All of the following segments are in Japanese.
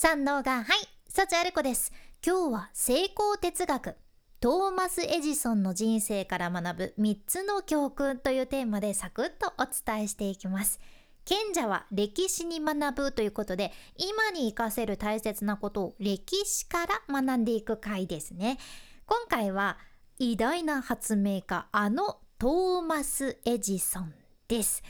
三能がはい幸あれ子です。今日は成功哲学。トーマス・エジソンの人生から学ぶ3つの教訓というテーマでサクッとお伝えしていきます。賢者は歴史に学ぶということで今に活かせる大切なことを歴史から学んでいく回ですね。今回は偉大な発明家あのトーマス・エジソンです。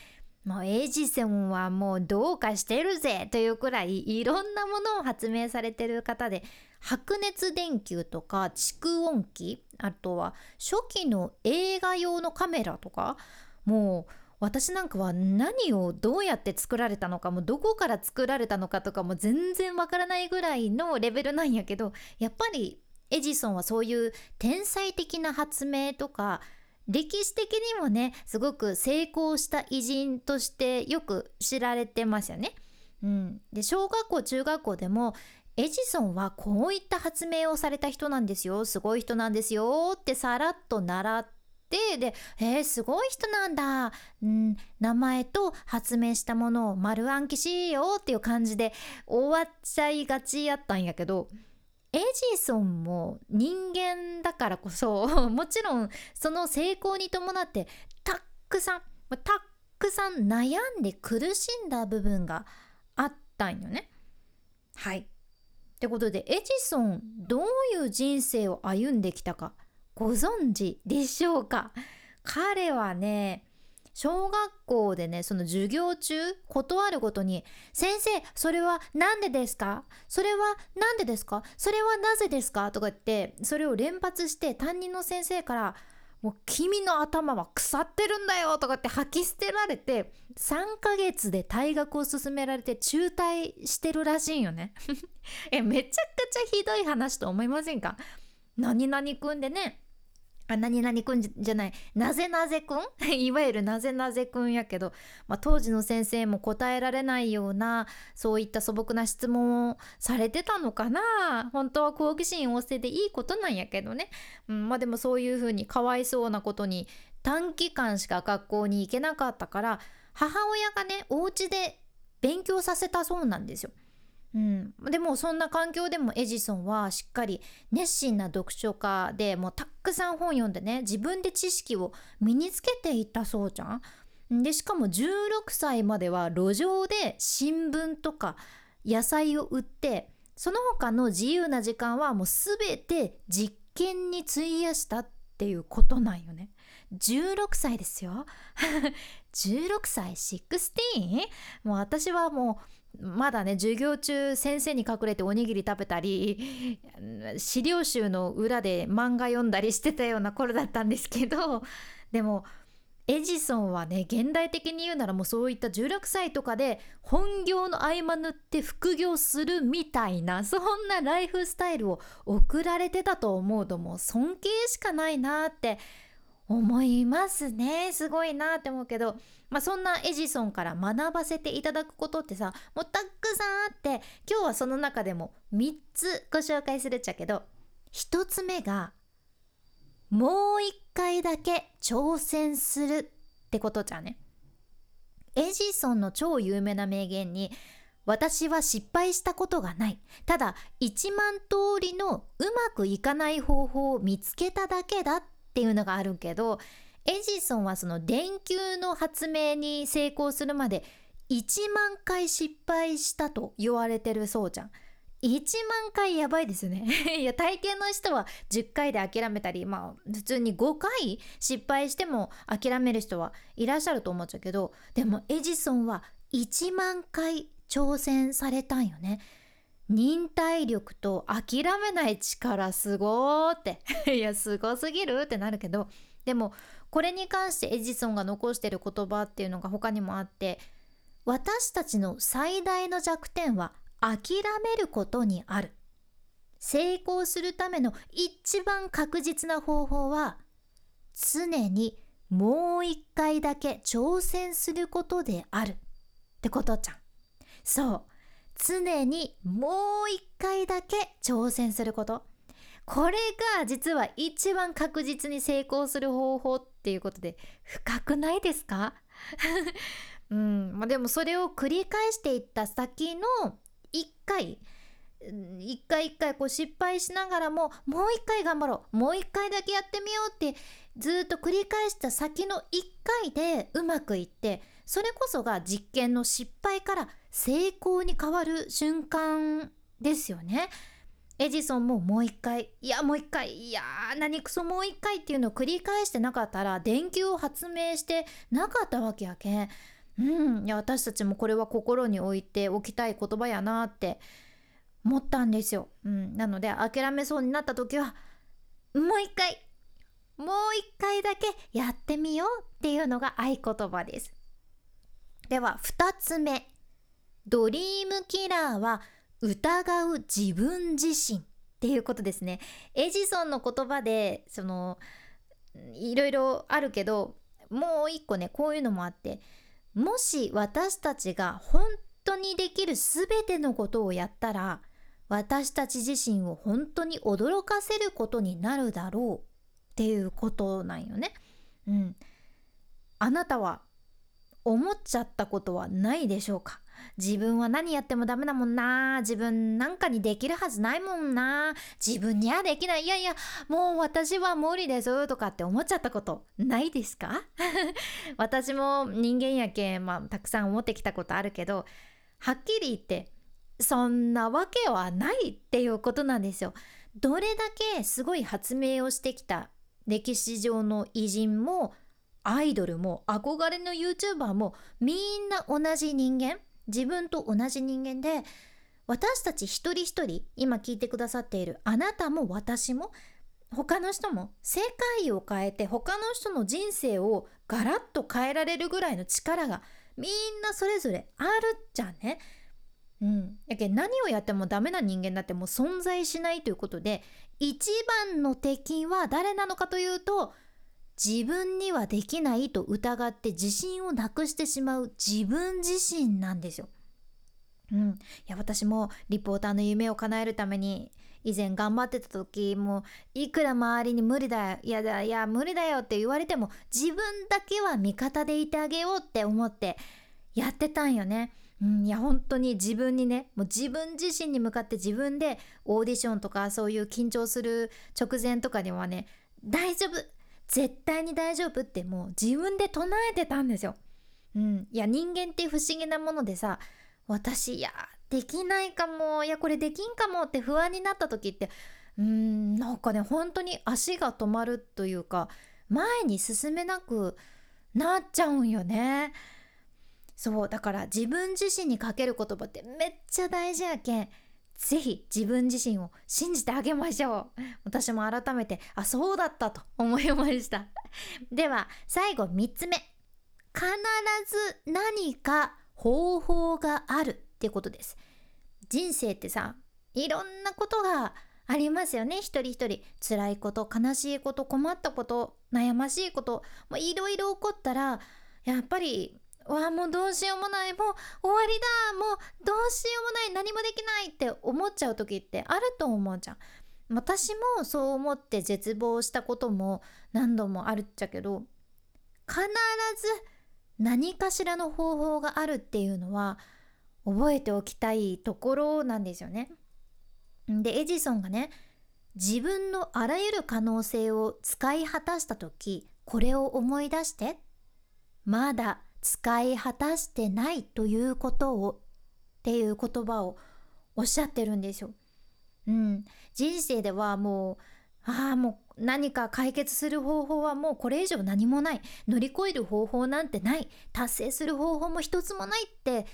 もうエジソンはもうどうかしてるぜというくらいいろんなものを発明されてる方で白熱電球とか蓄音機あとは初期の映画用のカメラとかもう私なんかは何をどうやって作られたのかもどこから作られたのかとかも全然わからないぐらいのレベルなんやけどやっぱりエジソンはそういう天才的な発明とか歴史的にもねすごく成功した偉人としてよく知られてますよね。うん、で小学校中学校でもエジソンはこういった発明をされた人なんですよ。すごい人なんですよってさらっと習ってで「えー、すごい人なんだ、うん、名前と発明したものを丸暗記しよう」っていう感じで終わっちゃいがちやったんやけどエジソンも人間だからこそ もちろんその成功に伴ってたっくさんたっくさん悩んで苦しんだ部分があったんよね。はい。ってことでエジソンどういう人生を歩んできたかご存知でしょうか？彼はね小学校でねその授業中断るごとに「先生それは何でですか？それは何でですか？それはなぜですか?」とか言ってそれを連発して担任の先生から「もう君の頭は腐ってるんだよ」とかって吐き捨てられて3ヶ月で退学を勧められて中退してるらしいんよね。えめちゃくちゃひどい話と思いませんか？何々くんでねあ何々くんじゃない。なぜなぜくん？いわゆるなぜなぜくんやけど、まあ、当時の先生も答えられないようなそういった素朴な質問をされてたのかな。本当は好奇心旺盛でいいことなんやけどね、うん、まあでもそういうふうにかわいそうなことに短期間しか学校に行けなかったから母親がねお家で勉強させたそうなんですよ。うん、でもそんな環境でもエジソンはしっかり熱心な読書家でもうたくさん本読んでね自分で知識を身につけていったそうじゃん。でしかも16歳までは路上で新聞とか野菜を売ってその他の自由な時間はもう全て実験に費やしたっていうことなんよね。16歳ですよ。16歳？16? もう私はもうまだね授業中先生に隠れておにぎり食べたり資料集の裏で漫画読んだりしてたような頃だったんですけどでもエジソンはね現代的に言うならもうそういった16歳とかで本業の合間縫って副業するみたいなそんなライフスタイルを送られてたと思うともう尊敬しかないなって思いますねすごいなって思うけど、まあ、そんなエジソンから学ばせていただくことってさもうたくさんあって今日はその中でも3つご紹介するっちゃけど1つ目がもう一回だけ挑戦するってことじゃね。エジソンの超有名な名言に私は失敗したことがない。ただ1万通りのうまくいかない方法を見つけただけだってっていうのがあるけどエジソンはその電球の発明に成功するまで1万回失敗したと言われてるそうじゃん。1万回やばいですよね いや大抵の人は10回で諦めたりまあ普通に5回失敗しても諦める人はいらっしゃると思っちゃうけどでもエジソンは1万回挑戦されたんよね。忍耐力と諦めない力すごーって。いやすごすぎるってなるけどでもこれに関してエジソンが残してる言葉っていうのが他にもあって私たちの最大の弱点は諦めることにある。成功するための一番確実な方法は常にもう一回だけ挑戦することである。ってことじゃん。そう。常にもう一回だけ挑戦すること。これが実は一番確実に成功する方法っていうことで深くないですか？うんまあ、でもそれを繰り返していった先の1回一回一回こう失敗しながらももう一回頑張ろうもう一回だけやってみようってずっと繰り返した先の一回でうまくいってそれこそが実験の失敗から成功に変わる瞬間ですよね。エジソンももう一回いやもう一回いや何くそもう一回っていうのを繰り返してなかったら電球を発明してなかったわけやけん。うん、いや私たちもこれは心に置いておきたい言葉やなって思ったんですよ。うん、なので諦めそうになった時はもう一回もう一回だけやってみようっていうのが合言葉です。では2つ目。ドリームキラーは疑う自分自身っていうことですね。エジソンの言葉でそのいろいろあるけどもう一個ねこういうのもあって。もし私たちが本当にできる全てのことをやったら私たち自身を本当に驚かせることになるだろう。っていうことなんよね。うん、あなたは思っちゃったことはないでしょうか？自分は何やってもダメだもんな。自分なんかにできるはずないもんな。自分にはできない。いやいやもう私は無理ですとかって思っちゃったことないですか？私も人間やけまあたくさん思ってきたことあるけどはっきり言ってそんなわけはないっていうことなんですよ。どれだけすごい発明をしてきた歴史上の偉人もアイドルも憧れの YouTuber もみんな同じ人間自分と同じ人間で私たち一人一人今聞いてくださっているあなたも私も他の人も世界を変えて他の人の人生をガラッと変えられるぐらいの力がみんなそれぞれあるじゃんね。うん、やけ何をやってもダメな人間だってもう存在しないということで一番の敵は誰なのかというと自分にはできないと疑って自信をなくしてしまう自分自身なんですよ。うん、いや私もリポーターの夢を叶えるために以前頑張ってた時もいくら周りに無理だよいやだいや無理だよって言われても自分だけは味方でいてあげようって思ってやってたんよね。うん、いや本当に自分にねもう自分自身に向かって自分でオーディションとかそういう緊張する直前とかにはね大丈夫絶対に大丈夫ってもう自分で唱えてたんですよ。うん、いや人間って不思議なものでさ私いやできないかもいやこれできんかもって不安になった時ってうーんなんかね本当に足が止まるというか前に進めなくなっちゃうんよね。そうだから自分自身にかける言葉ってめっちゃ大事やけんぜひ自分自身を信じてあげましょう。私も改めてあそうだったと思いました。では最後3つ目。必ず何か方法があるっていうことです。人生ってさいろんなことがありますよね。一人一人。辛いこと悲しいこと困ったこと悩ましいこといろいろ起こったらやっぱりわもうどうしようもないもう終わりだもうどうしようもない何もできないって思っちゃう時ってあると思うじゃん。私もそう思って絶望したことも何度もあるっちゃけど必ず何かしらの方法があるっていうのは覚えておきたいところなんですよね。でエジソンがね自分のあらゆる可能性を使い果たした時これを思い出してまだ使い果たしてないということをっていう言葉をおっしゃってるんですよ。うん、人生ではもうああもう何か解決する方法はもうこれ以上何もない。乗り越える方法なんてない。達成する方法も一つもないって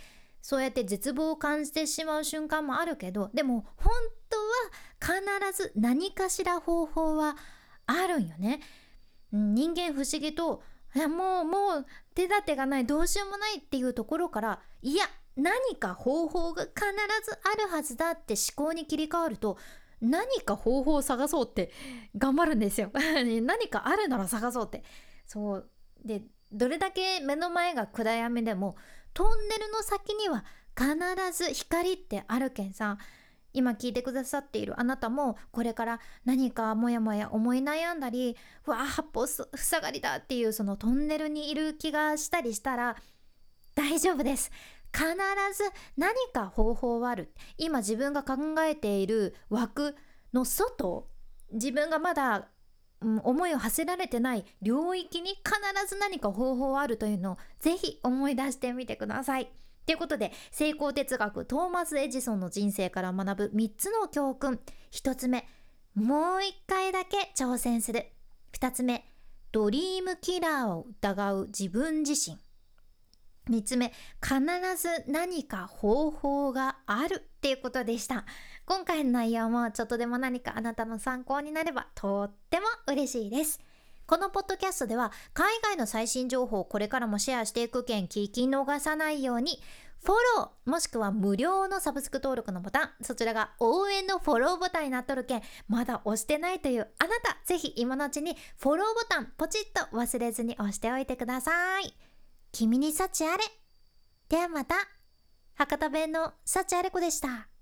そうやって絶望を感じてしまう瞬間もあるけどでも本当は必ず何かしら方法はあるんよね。人間不思議ともうもう手立てがないどうしようもないっていうところからいや何か方法が必ずあるはずだって思考に切り替わると何か方法を探そうって頑張るんですよ。何かあるなら探そうって。そう。でどれだけ目の前が暗闇でもトンネルの先には必ず光ってあるけんさん今聞いてくださっているあなたもこれから何かモヤモヤ思い悩んだりうわ八方塞がりだっていうそのトンネルにいる気がしたりしたら大丈夫です必ず何か方法はある今自分が考えている枠の外自分がまだ、うん、思いを馳せられてない領域に必ず何か方法はあるというのをぜひ思い出してみてください。ということで成功哲学トーマス・エジソンの人生から学ぶ3つの教訓。1つ目もう1回だけ挑戦する。2つ目ドリームキラーを疑う自分自身。3つ目必ず何か方法がある。っていうことでした。今回の内容もちょっとでも何かあなたの参考になればとっても嬉しいです。このポッドキャストでは海外の最新情報をこれからもシェアしていく件聞き逃さないようにフォローもしくは無料のサブスク登録のボタンそちらが応援のフォローボタンになっとるけんまだ押してないというあなたぜひ今のうちにフォローボタンポチッと忘れずに押しておいてください。君に幸あれ。ではまた。博多弁の幸あれ子でした。